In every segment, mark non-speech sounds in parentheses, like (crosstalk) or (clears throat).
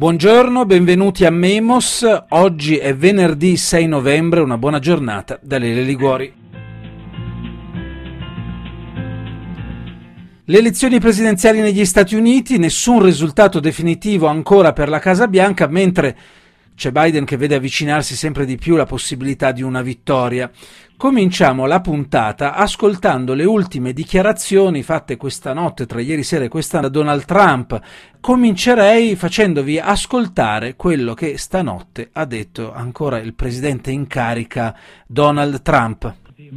Buongiorno, benvenuti a Memos. Oggi è venerdì 6 novembre, una buona giornata da Lele Liguori. Le elezioni presidenziali negli Stati Uniti, nessun risultato definitivo ancora per la Casa Bianca, mentre c'è Biden che vede avvicinarsi sempre di più la possibilità di una vittoria. Cominciamo la puntata ascoltando le ultime dichiarazioni fatte questa notte, tra ieri sera e questa da Donald Trump. Comincerei facendovi ascoltare quello che stanotte ha detto ancora il presidente in carica Donald Trump. The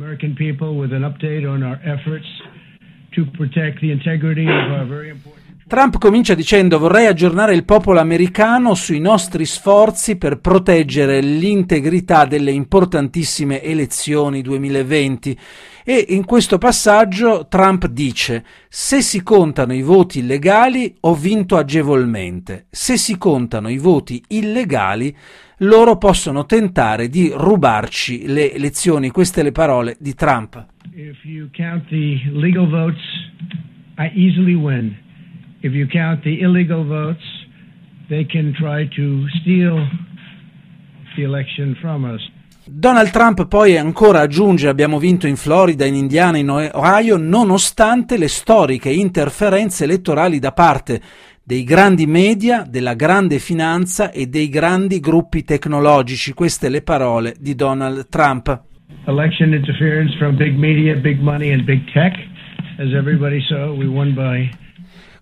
Trump comincia dicendo vorrei aggiornare il popolo americano sui nostri sforzi per proteggere l'integrità delle importantissime elezioni 2020 e in questo passaggio Trump dice se si contano i voti illegali ho vinto agevolmente, se si contano i voti illegali loro possono tentare di rubarci le elezioni. Queste le parole di Trump. If you count the legal votes, I easily win. If you count the illegal votes, they can try to steal the election from us. Donald Trump poi ancora aggiunge abbiamo vinto in Florida, in Indiana, in Ohio, nonostante le storiche interferenze elettorali da parte dei grandi media, della grande finanza e dei grandi gruppi tecnologici. Queste le parole di Donald Trump. Election interference from big media, big money and big tech. As everybody saw, we won by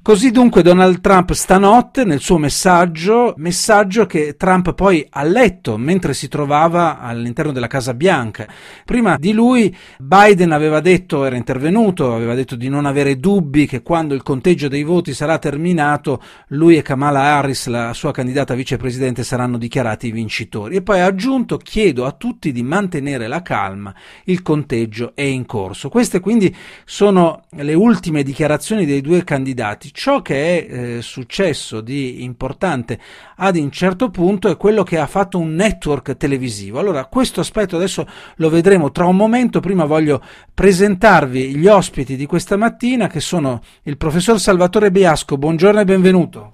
Così dunque Donald Trump stanotte nel suo messaggio, messaggio che Trump poi ha letto mentre si trovava all'interno della Casa Bianca. Prima di lui Biden aveva detto, era intervenuto, aveva detto di non avere dubbi che quando il conteggio dei voti sarà terminato lui e Kamala Harris, la sua candidata vicepresidente, saranno dichiarati vincitori. E poi ha aggiunto chiedo a tutti di mantenere la calma, il conteggio è in corso. Queste quindi sono le ultime dichiarazioni dei due candidati ciò che è eh, successo di importante ad un certo punto è quello che ha fatto un network televisivo. Allora, questo aspetto adesso lo vedremo tra un momento. Prima voglio presentarvi gli ospiti di questa mattina che sono il professor Salvatore Biasco. Buongiorno e benvenuto.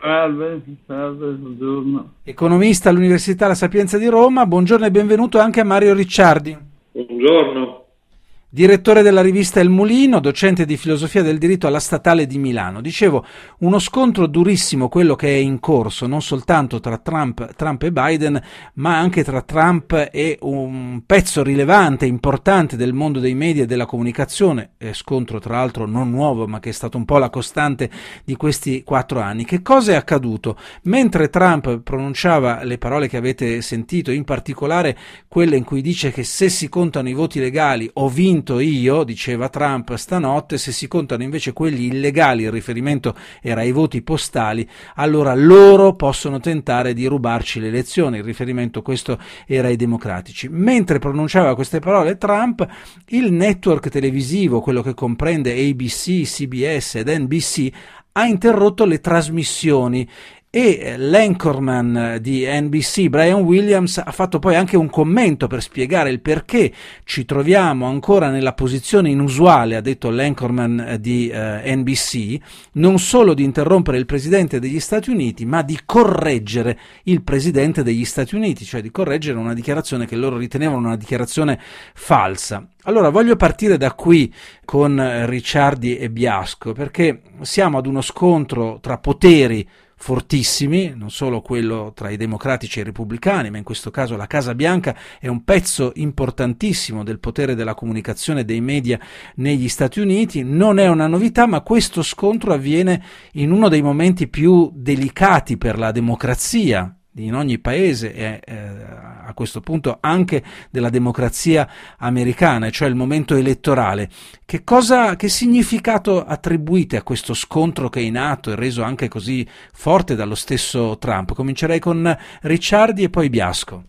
Salve, salve, buongiorno. Economista all'Università La Sapienza di Roma. Buongiorno e benvenuto anche a Mario Ricciardi. Buongiorno. Direttore della rivista Il Mulino, docente di filosofia del diritto alla Statale di Milano. Dicevo, uno scontro durissimo quello che è in corso, non soltanto tra Trump, Trump, e Biden, ma anche tra Trump e un pezzo rilevante, importante del mondo dei media e della comunicazione, è scontro tra l'altro non nuovo, ma che è stato un po' la costante di questi quattro anni. Che cosa è accaduto? Mentre Trump pronunciava le parole che avete sentito, in particolare quelle in cui dice che se si contano i voti legali ho vinto vinto io, diceva Trump stanotte, se si contano invece quelli illegali, il riferimento era ai voti postali, allora loro possono tentare di rubarci le elezioni, il riferimento questo era ai democratici. Mentre pronunciava queste parole Trump, il network televisivo, quello che comprende ABC, CBS ed NBC, ha interrotto le trasmissioni e l'anchorman di NBC Brian Williams ha fatto poi anche un commento per spiegare il perché ci troviamo ancora nella posizione inusuale, ha detto l'anchorman di eh, NBC, non solo di interrompere il presidente degli Stati Uniti, ma di correggere il presidente degli Stati Uniti, cioè di correggere una dichiarazione che loro ritenevano una dichiarazione falsa. Allora voglio partire da qui con Ricciardi e Biasco, perché siamo ad uno scontro tra poteri fortissimi, non solo quello tra i democratici e i repubblicani, ma in questo caso la Casa Bianca è un pezzo importantissimo del potere della comunicazione dei media negli Stati Uniti. Non è una novità, ma questo scontro avviene in uno dei momenti più delicati per la democrazia in ogni paese e eh, a questo punto anche della democrazia americana, cioè il momento elettorale. Che, cosa, che significato attribuite a questo scontro che è in atto e reso anche così forte dallo stesso Trump? Comincerei con Ricciardi e poi Biasco.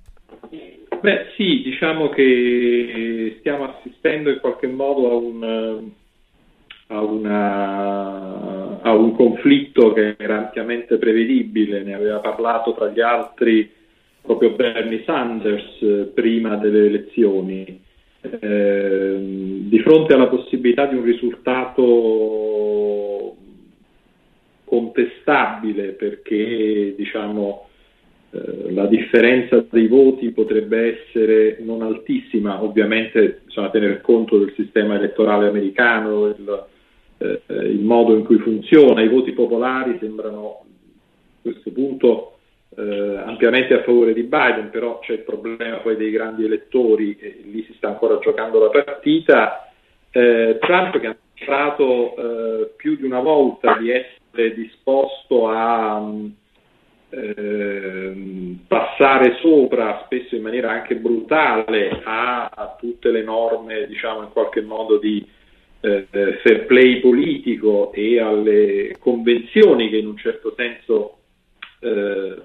Beh sì, diciamo che stiamo assistendo in qualche modo a un a, una, a, un conflitto che era ampiamente prevedibile, ne aveva parlato tra gli altri proprio Bernie Sanders eh, prima delle elezioni. Eh, di fronte alla possibilità di un risultato contestabile perché diciamo, eh, la differenza dei voti potrebbe essere non altissima, ovviamente bisogna tener conto del sistema elettorale americano, il, eh, il modo in cui funziona, i voti popolari sembrano a questo punto eh, ampiamente a favore di Biden, però c'è il problema poi dei grandi elettori e lì si sta ancora giocando la partita. Eh, Trump che ha dimostrato eh, più di una volta di essere disposto a eh, passare sopra, spesso in maniera anche brutale, a, a tutte le norme, diciamo in qualche modo di eh, fair play politico e alle convenzioni che in un certo senso eh,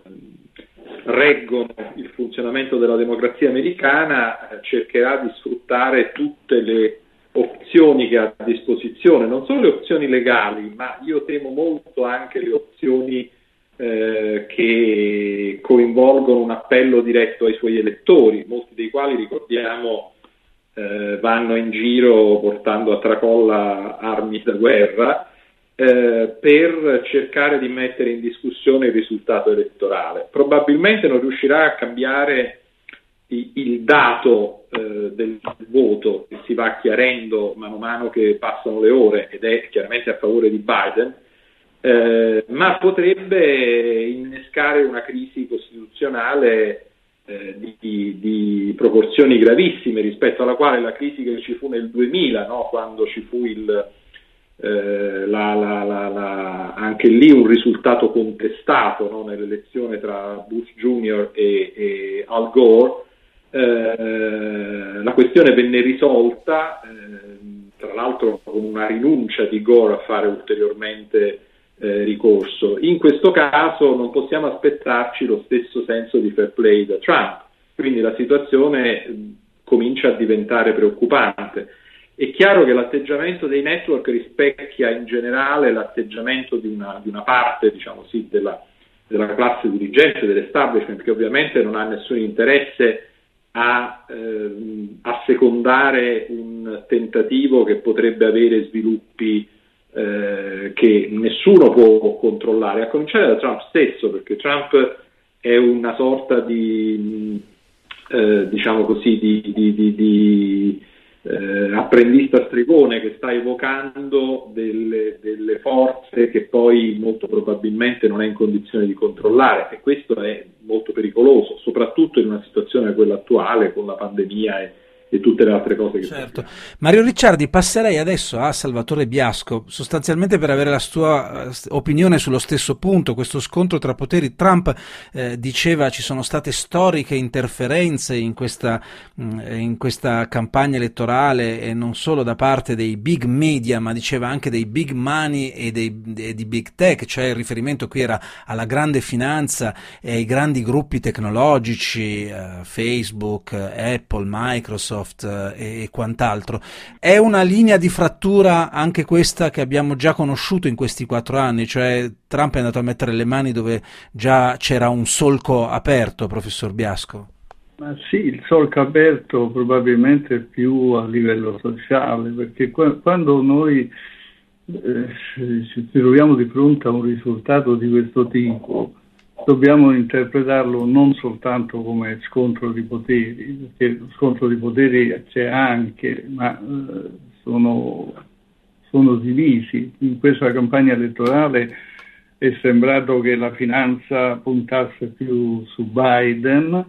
reggono il funzionamento della democrazia americana, eh, cercherà di sfruttare tutte le opzioni che ha a disposizione, non solo le opzioni legali, ma io temo molto anche le opzioni eh, che coinvolgono un appello diretto ai suoi elettori, molti dei quali ricordiamo eh, vanno in giro portando a tracolla armi da guerra eh, per cercare di mettere in discussione il risultato elettorale. Probabilmente non riuscirà a cambiare il, dato eh, del voto che si va chiarendo mano a mano che passano le ore ed è chiaramente a favore di Biden, eh, ma potrebbe innescare una crisi costituzionale eh, di, di, proporzioni gravissime rispetto alla quale la crisi che ci fu nel 2000, no, quando ci fu il, eh, la, la, la, anche lì un risultato contestato no, nell'elezione tra Bush Jr. e, e Al Gore. Eh, la questione venne risolta, eh, tra l'altro con una rinuncia di Gore a fare ulteriormente eh, ricorso. In questo caso non possiamo aspettarci lo stesso senso di fair play da Trump, quindi la situazione comincia a diventare preoccupante. È chiaro che l'atteggiamento dei network rispecchia in generale l'atteggiamento di una, di una parte diciamo sì, della, della, classe dirigente, dell'establishment, che ovviamente non ha nessun interesse a ehm, assecondare un tentativo che potrebbe avere sviluppi eh, che nessuno può controllare, a cominciare da Trump stesso, perché Trump è una sorta di, eh, diciamo così, di, di, di eh, apprendista stregone che sta evocando delle, delle, forze che poi molto probabilmente non è in condizione di controllare e questo è molto pericoloso, soprattutto in una situazione come quella attuale con la pandemia e, e tutte le altre cose che certo. Sappiamo. Mario Ricciardi, passerei adesso a Salvatore Biasco, sostanzialmente per avere la sua eh, opinione sullo stesso punto, questo scontro tra poteri. Trump eh, diceva ci sono state storiche interferenze in questa, mm, in questa campagna elettorale e non solo da parte dei big media, ma diceva anche dei big money e, dei, e di big tech, cioè il riferimento qui era alla grande finanza e ai grandi gruppi tecnologici, eh, Facebook, Apple, Microsoft, Microsoft eh, e quant'altro. È una linea di frattura anche questa che abbiamo già conosciuto in questi quattro anni, cioè Trump è andato a mettere le mani dove già c'era un solco aperto, professor Biasco. Ma sì, il solco aperto probabilmente più a livello sociale, perché quando noi eh, ci troviamo di fronte a un risultato di questo tipo, dobbiamo interpretarlo non soltanto come scontro di poteri, perché lo scontro di poteri c'è anche, ma eh, sono, sono divisi. In questa campagna elettorale è sembrato che la finanza puntasse più su Biden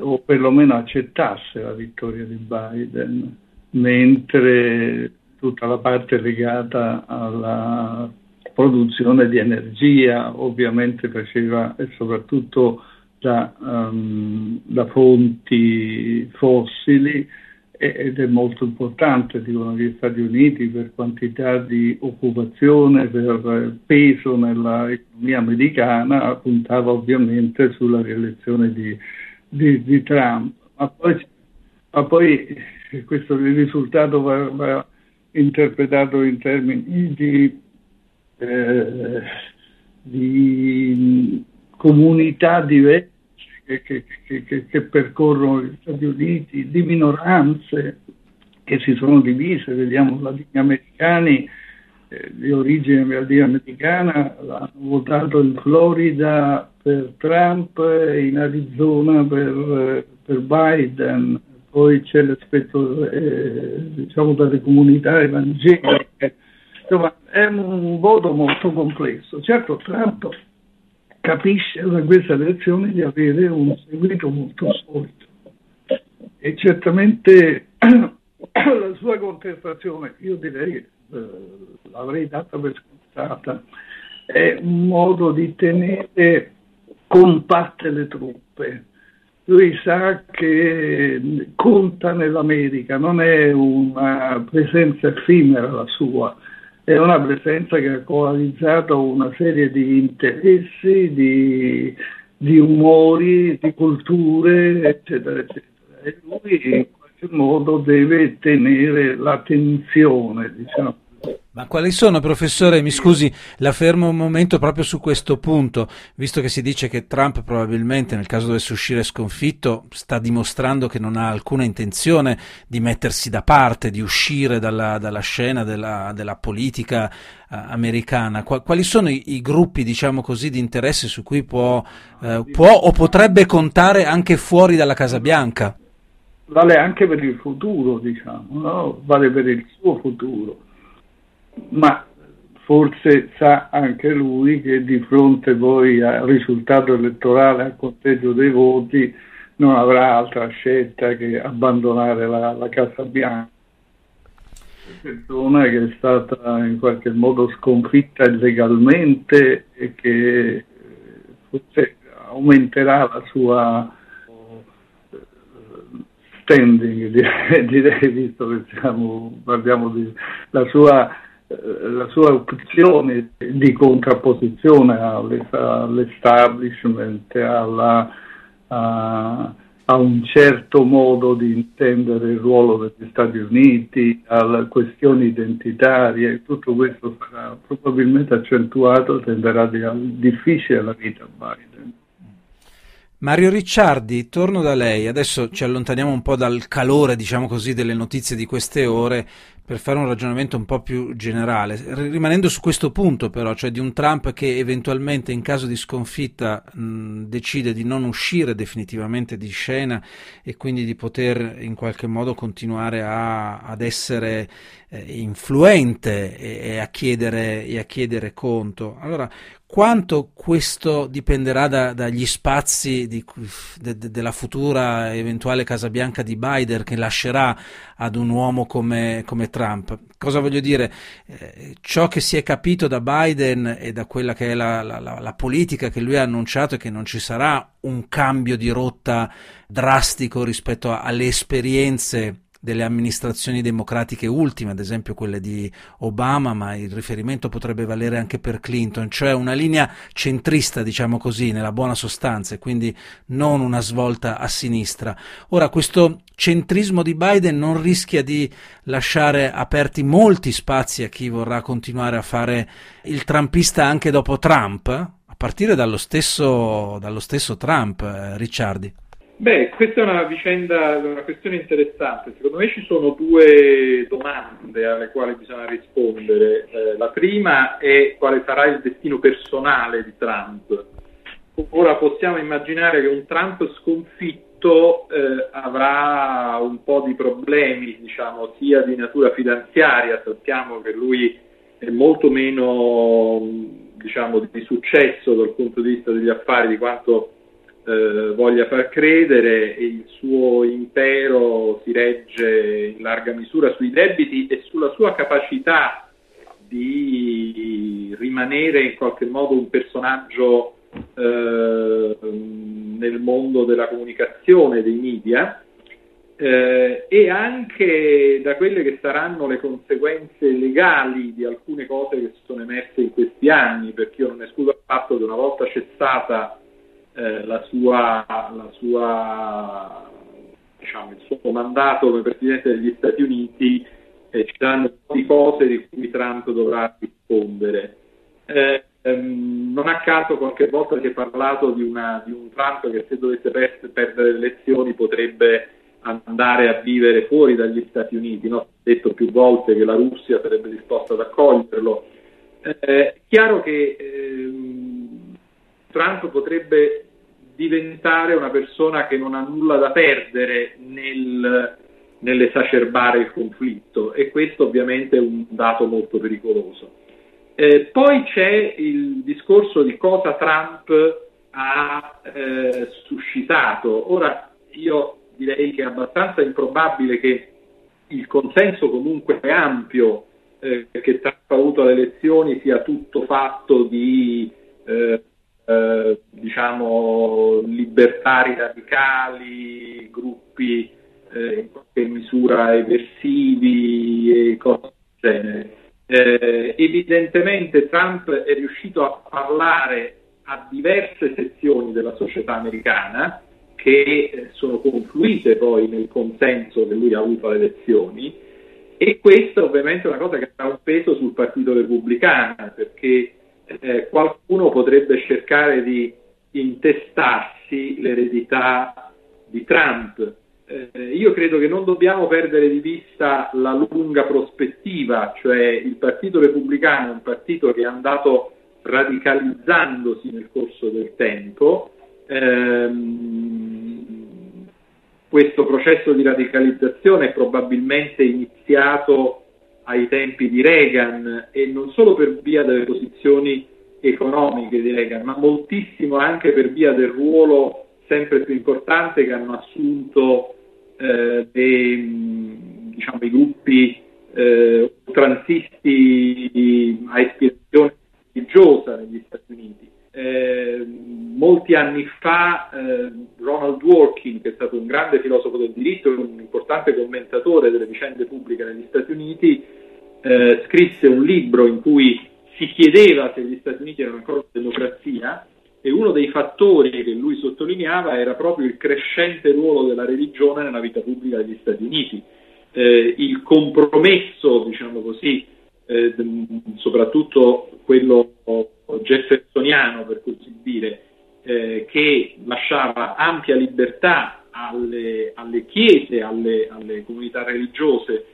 o perlomeno accettasse la vittoria di Biden, mentre tutta la parte legata alla produzione di energia, ovviamente faceva soprattutto da, um, da fonti fossili ed è molto importante, dicono gli Stati Uniti, per quantità di occupazione, per peso nell'economia americana, puntava ovviamente sulla rielezione di, di, di Trump. Ma poi, ma poi, questo risultato va, va interpretato in termini di eh, di comunità diverse che, che, che, che, percorrono gli Stati Uniti, di minoranze che si sono divise, vediamo gli americani eh, di origine americana hanno votato in Florida per Trump in Arizona per, per Biden, poi c'è l'aspetto eh, diciamo dalle comunità evangeliche, insomma è un voto molto complesso. Certo Trump capisce da questa elezione di avere un seguito molto solido e certamente (clears throat) la sua contestazione, io direi, eh, l'avrei data per scontata, è un modo di tenere compatte le truppe. Lui sa che conta nell'America, non è una presenza effimera la sua, è una presenza che ha coalizzato una serie di interessi, di, di umori, di culture, eccetera, eccetera. E lui in qualche modo deve tenere l'attenzione, diciamo ma quali sono, professore, mi scusi, la fermo un momento proprio su questo punto, visto che si dice che Trump probabilmente nel caso dovesse uscire sconfitto sta dimostrando che non ha alcuna intenzione di mettersi da parte, di uscire dalla, dalla scena della, della politica uh, americana. Qu- quali sono i, i, gruppi, diciamo così, di interesse su cui può, uh, può o potrebbe contare anche fuori dalla Casa Bianca? Vale anche per il futuro, diciamo, no? vale per il suo futuro ma forse sa anche lui che di fronte poi al risultato elettorale, al conteggio dei voti, non avrà altra scelta che abbandonare la, la Casa Bianca. Persona che è stata in qualche modo sconfitta illegalmente e che forse aumenterà la sua eh, standing, direi, (laughs) direi visto che siamo, parliamo di la sua la sua opzione di contrapposizione all'establishment, alla, a, a, un certo modo di intendere il ruolo degli Stati Uniti, alle questioni identitarie, tutto questo sarà probabilmente accentuato, tenderà di, difficile la vita a Biden. Mario Ricciardi, torno da lei. Adesso ci allontaniamo un po' dal calore, diciamo così, delle notizie di queste ore per fare un ragionamento un po' più generale, rimanendo su questo punto però, cioè di un Trump che eventualmente in caso di sconfitta mh, decide di non uscire definitivamente di scena e quindi di poter in qualche modo continuare a, ad essere eh, influente e, e, a chiedere, e, a chiedere, conto. Allora, quanto questo dipenderà da, dagli spazi di, de, de, della futura eventuale Casa Bianca di Biden che lascerà ad un uomo come, come Trump? Cosa voglio dire? Eh, ciò che si è capito da Biden e da quella che è la, la, la, la politica che lui ha annunciato è che non ci sarà un cambio di rotta drastico rispetto a, alle esperienze delle amministrazioni democratiche ultime, ad esempio quelle di Obama, ma il riferimento potrebbe valere anche per Clinton, cioè una linea centrista, diciamo così, nella buona sostanza, e quindi non una svolta a sinistra. Ora, questo centrismo di Biden non rischia di lasciare aperti molti spazi a chi vorrà continuare a fare il trumpista anche dopo Trump, a partire dallo stesso, dallo stesso Trump, eh, Ricciardi. Beh, questa è una vicenda, una questione interessante. Secondo me ci sono due domande alle quali bisogna rispondere. Eh, la prima è quale sarà il destino personale di Trump. Ora possiamo immaginare che un Trump sconfitto eh, avrà un po' di problemi, diciamo, sia di natura finanziaria, sappiamo che lui è molto meno diciamo, di successo dal punto di vista degli affari di quanto eh, voglia far credere e il suo impero si regge in larga misura sui debiti e sulla sua capacità di rimanere in qualche modo un personaggio eh, nel mondo della comunicazione, dei media, eh, e anche da quelle che saranno le conseguenze legali di alcune cose che sono emerse in questi anni, perché io non escludo affatto che una volta cessata eh, la sua, la sua, diciamo, il suo mandato come Presidente degli Stati Uniti eh, ci po' di cose di cui Trump dovrà rispondere. Eh, ehm, non a caso qualche volta si è parlato di, una, di, un Trump che se dovesse per, perdere le elezioni potrebbe andare a vivere fuori dagli Stati Uniti, no? detto più volte che la Russia sarebbe disposta ad accoglierlo. Eh, è chiaro che eh, Trump potrebbe diventare una persona che non ha nulla da perdere nel, nell'esacerbare il conflitto e questo ovviamente è un dato molto pericoloso. Eh, poi c'è il discorso di cosa Trump ha eh, suscitato. Ora io direi che è abbastanza improbabile che il consenso comunque ampio eh, che Trump ha avuto alle elezioni sia tutto fatto di eh, diciamo libertari radicali, gruppi eh, in qualche misura eversivi e cose del genere. Eh, evidentemente Trump è riuscito a parlare a diverse sezioni della società americana che eh, sono confluite poi nel consenso che lui ha avuto alle elezioni e questo ovviamente è una cosa che ha un peso sul Partito Repubblicano perché eh, qualcuno potrebbe cercare di intestarsi l'eredità di Trump. Eh, io credo che non dobbiamo perdere di vista la lunga prospettiva, cioè il Partito Repubblicano è un partito che è andato radicalizzandosi nel corso del tempo ehm, questo processo di radicalizzazione è probabilmente iniziato ai tempi di Reagan e non solo per via delle posizioni economiche di Reagan, ma moltissimo anche per via del ruolo sempre più importante che hanno assunto eh, dei, diciamo, i gruppi eh, transisti a ispirazione religiosa negli Stati Uniti. Eh, molti anni fa eh, Ronald Dworkin, che è stato un grande filosofo del diritto e un importante commentatore delle vicende pubbliche negli Stati Uniti, eh, scrisse un libro in cui si chiedeva se gli Stati Uniti erano ancora una democrazia e uno dei fattori che lui sottolineava era proprio il crescente ruolo della religione nella vita pubblica degli Stati Uniti. Eh, il compromesso, diciamo così, eh, soprattutto quello jeffersoniano, per così dire, eh, che lasciava ampia libertà alle, alle chiese, alle, alle, comunità religiose,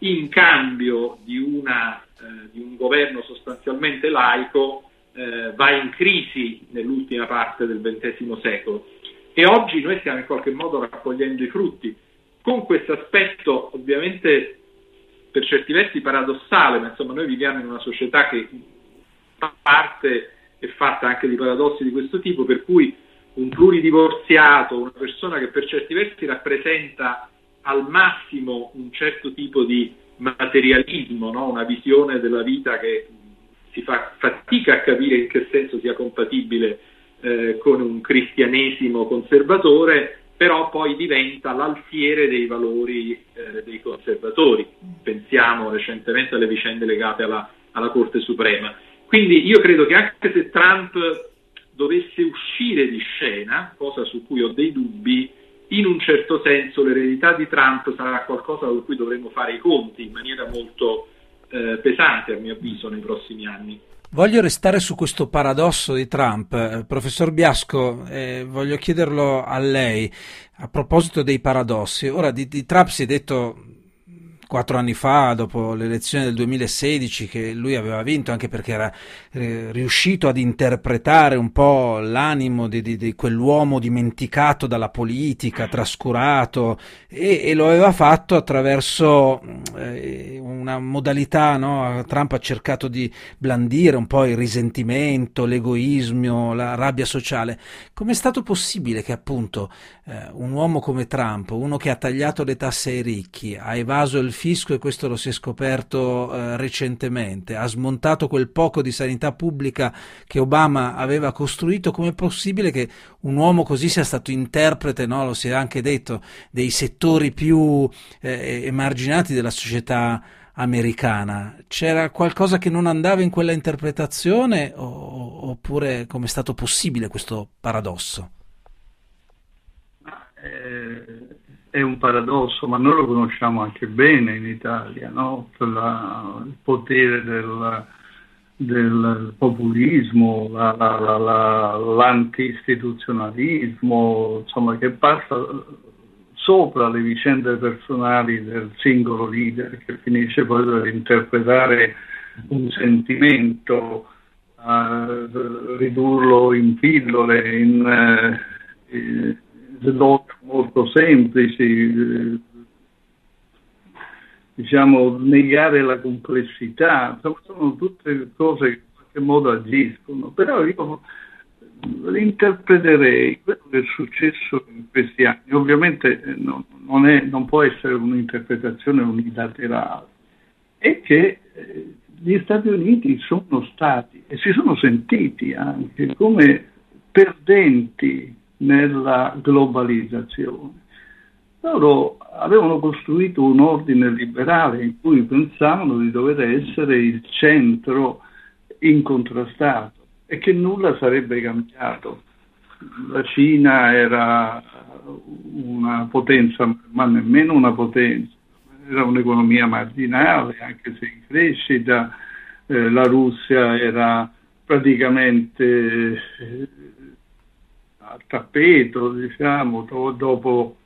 in cambio di, una, eh, di un governo sostanzialmente laico, eh, va in crisi nell'ultima parte del XX secolo. E oggi noi stiamo in qualche modo raccogliendo i frutti. Con questo aspetto ovviamente per certi versi paradossale, ma insomma noi viviamo in una società che parte è fatta anche di paradossi di questo tipo, per cui un pluridivorziato, una persona che per certi versi rappresenta al massimo un certo tipo di materialismo, no? una visione della vita che si fa fatica a capire in che senso sia compatibile eh, con un cristianesimo conservatore, però poi diventa l'alfiere dei valori eh, dei conservatori. Pensiamo recentemente alle vicende legate alla, alla Corte Suprema. Quindi io credo che anche se Trump dovesse uscire di scena, cosa su cui ho dei dubbi, in un certo senso l'eredità di Trump sarà qualcosa con cui dovremo fare i conti in maniera molto eh, pesante, a mio avviso, nei prossimi anni. Voglio restare su questo paradosso di Trump. Eh, professor Biasco, eh, voglio chiederlo a lei a proposito dei paradossi. Ora, di, di Trump si è detto quattro anni fa, dopo l'elezione del 2016, che lui aveva vinto anche perché era eh, riuscito ad interpretare un po' l'animo di, di, di, quell'uomo dimenticato dalla politica, trascurato, e, e lo aveva fatto attraverso eh, una modalità, no? Trump ha cercato di blandire un po' il risentimento, l'egoismo, la rabbia sociale. Com'è stato possibile che appunto eh, un uomo come Trump, uno che ha tagliato le tasse ai ricchi, ha evaso il fisco e questo lo si è scoperto eh, recentemente, ha smontato quel poco di sanità pubblica che Obama aveva costruito, com'è possibile che un uomo così sia stato interprete, no? lo si è anche detto, dei settori più eh, emarginati della società americana? C'era qualcosa che non andava in quella interpretazione o, oppure come è stato possibile questo paradosso? Eh, è un paradosso, ma noi lo conosciamo anche bene in Italia, no? la, il potere del, del populismo, la, la, l'anti-istituzionalismo, insomma, che passa sopra le vicende personali del singolo leader che finisce poi per interpretare un sentimento, uh, ridurlo in pillole, in uh, slot molto semplici, uh, diciamo, negare la complessità, sono tutte cose che in qualche modo agiscono, però io interpreterei quello che è successo in questi anni, ovviamente eh, non, non, è, non può essere un'interpretazione unilaterale, è che eh, gli Stati Uniti sono stati e si sono sentiti anche come perdenti nella globalizzazione loro avevano costruito un ordine liberale in cui pensavano di dover essere il centro incontrastato e che nulla sarebbe cambiato. La Cina era una potenza, ma nemmeno una potenza, era un'economia marginale, anche se in crescita, eh, la Russia era praticamente eh, a tappeto, diciamo, dopo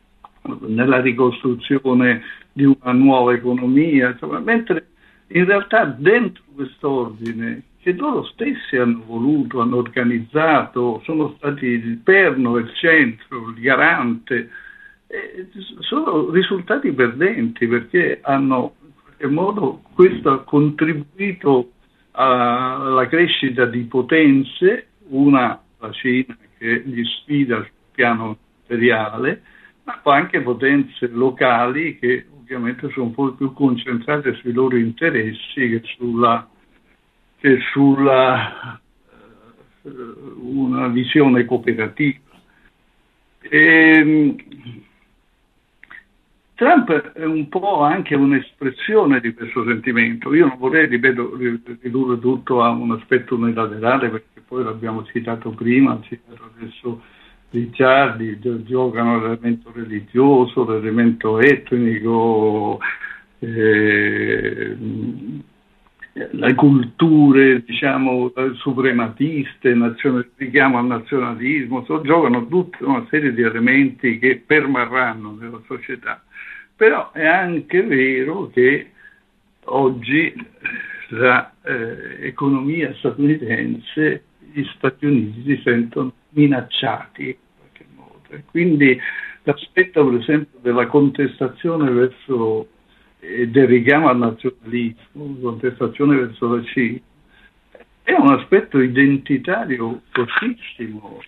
nella ricostruzione di una nuova economia, insomma, mentre in realtà dentro quest'ordine che loro stessi hanno voluto, hanno organizzato, sono stati il perno, il centro, il garante, eh, sono risultati perdenti perché hanno in qualche modo questo ha contribuito alla crescita di potenze, una la Cina che gli sfida sul piano materiale, ma poi anche potenze locali che ovviamente sono un po' più concentrate sui loro interessi che sulla, che sulla uh, una visione cooperativa. E, ehm, Trump è un po' anche un'espressione di questo sentimento. Io non vorrei, ripeto, ridurre tutto a un aspetto unilaterale perché poi l'abbiamo citato prima, citato adesso Ricciardi giocano l'elemento religioso, l'elemento etnico, eh, le culture diciamo suprematiste, nazione, richiamo al nazionalismo, so, giocano tutta una serie di elementi che permarranno nella società. Però è anche vero che oggi l'economia eh, statunitense, gli Stati Uniti si sentono minacciati in qualche modo. Quindi l'aspetto per esempio della contestazione verso e del richiamo al nazionalismo, contestazione verso la Cina, è un aspetto identitario fortissimo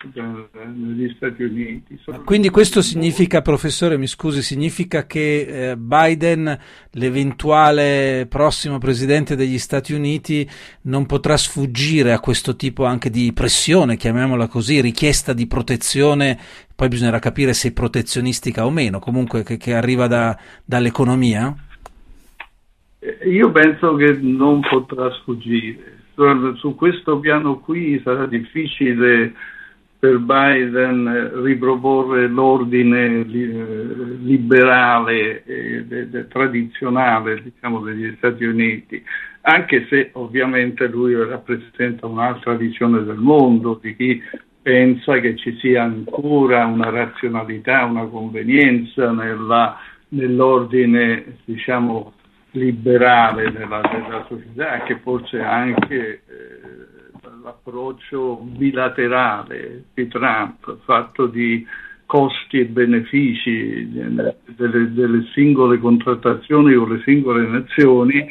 negli Stati Uniti. Quindi questo significa, professore, mi scusi, significa che eh, Biden, l'eventuale prossimo presidente degli Stati Uniti, non potrà sfuggire a questo tipo anche di pressione, chiamiamola così, richiesta di protezione, poi bisognerà capire se protezionistica o meno, comunque che, che arriva da, dall'economia? Io penso che non potrà sfuggire su questo piano qui sarà difficile per Biden riproporre l'ordine eh, liberale e tradizionale diciamo, degli Stati Uniti, anche se ovviamente lui rappresenta un'altra visione del mondo, di chi pensa che ci sia ancora una razionalità, una convenienza nella, nell'ordine diciamo, liberale della, della società che forse anche eh, l'approccio bilaterale di Trump fatto di costi e benefici delle, delle singole contrattazioni con le singole nazioni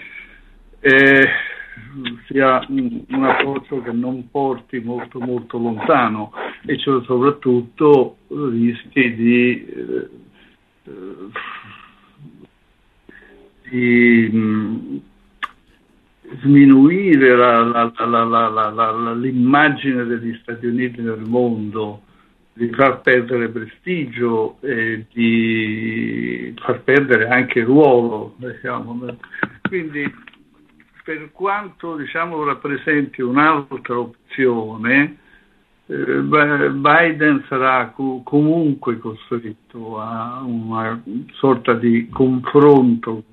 eh, sia un, un, approccio che non porti molto molto lontano e cioè soprattutto rischi di eh, di mh, sminuire la, la, la, l'immagine degli Stati Uniti nel mondo, di far perdere prestigio e di far perdere anche ruolo. Diciamo. Quindi per quanto diciamo, rappresenti un'altra opzione, eh, Biden sarà comunque costretto a una sorta di confronto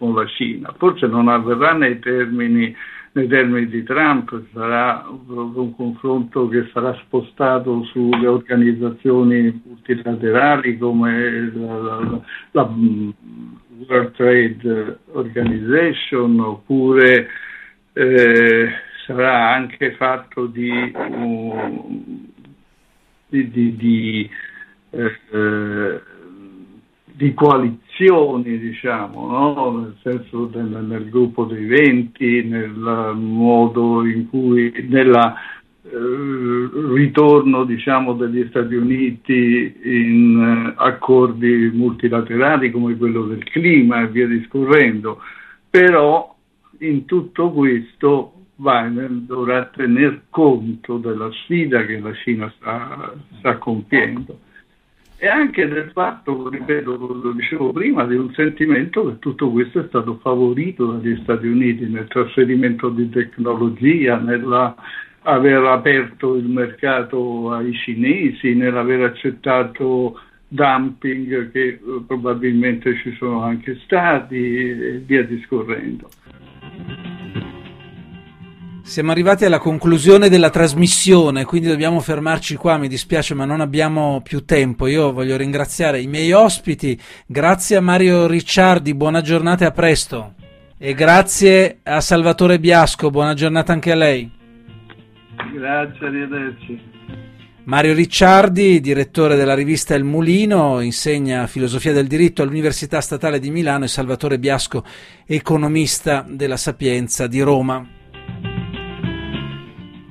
con la Cina. Forse non avverrà nei termini nei termini di Trump, sarà un confronto che sarà spostato sulle organizzazioni multilaterali come la, la, la World Trade Organization oppure eh, sarà anche fatto di, uh, di, di, di eh, di coalizioni, diciamo, no? nel senso del, nel gruppo dei venti, nel modo in cui, nella eh, ritorno diciamo, degli Stati Uniti in eh, accordi multilaterali come quello del clima e via discorrendo, però in tutto questo Biden dovrà tener conto della sfida che la Cina sta, sta compiendo e anche del fatto, ripeto, lo dicevo prima, di un sentimento che tutto questo è stato favorito dagli Stati Uniti nel trasferimento di tecnologia, nell'aver aperto il mercato ai cinesi, nell'aver accettato dumping che eh, probabilmente ci sono anche stati e via discorrendo. Siamo arrivati alla conclusione della trasmissione, quindi dobbiamo fermarci qua, mi dispiace ma non abbiamo più tempo. Io voglio ringraziare i miei ospiti, grazie a Mario Ricciardi, buona giornata e a presto. E grazie a Salvatore Biasco, buona giornata anche a lei. Grazie, arrivederci. Mario Ricciardi, direttore della rivista Il Mulino, insegna filosofia del diritto all'Università Statale di Milano e Salvatore Biasco, economista della Sapienza di Roma.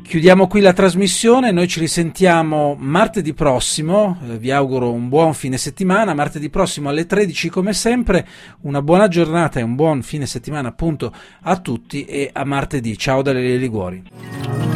Chiudiamo qui la trasmissione, noi ci risentiamo martedì prossimo, eh, vi auguro un buon fine settimana, martedì prossimo alle 13 come sempre, una buona giornata e un buon fine settimana appunto a tutti e a martedì, ciao dalle Liguori.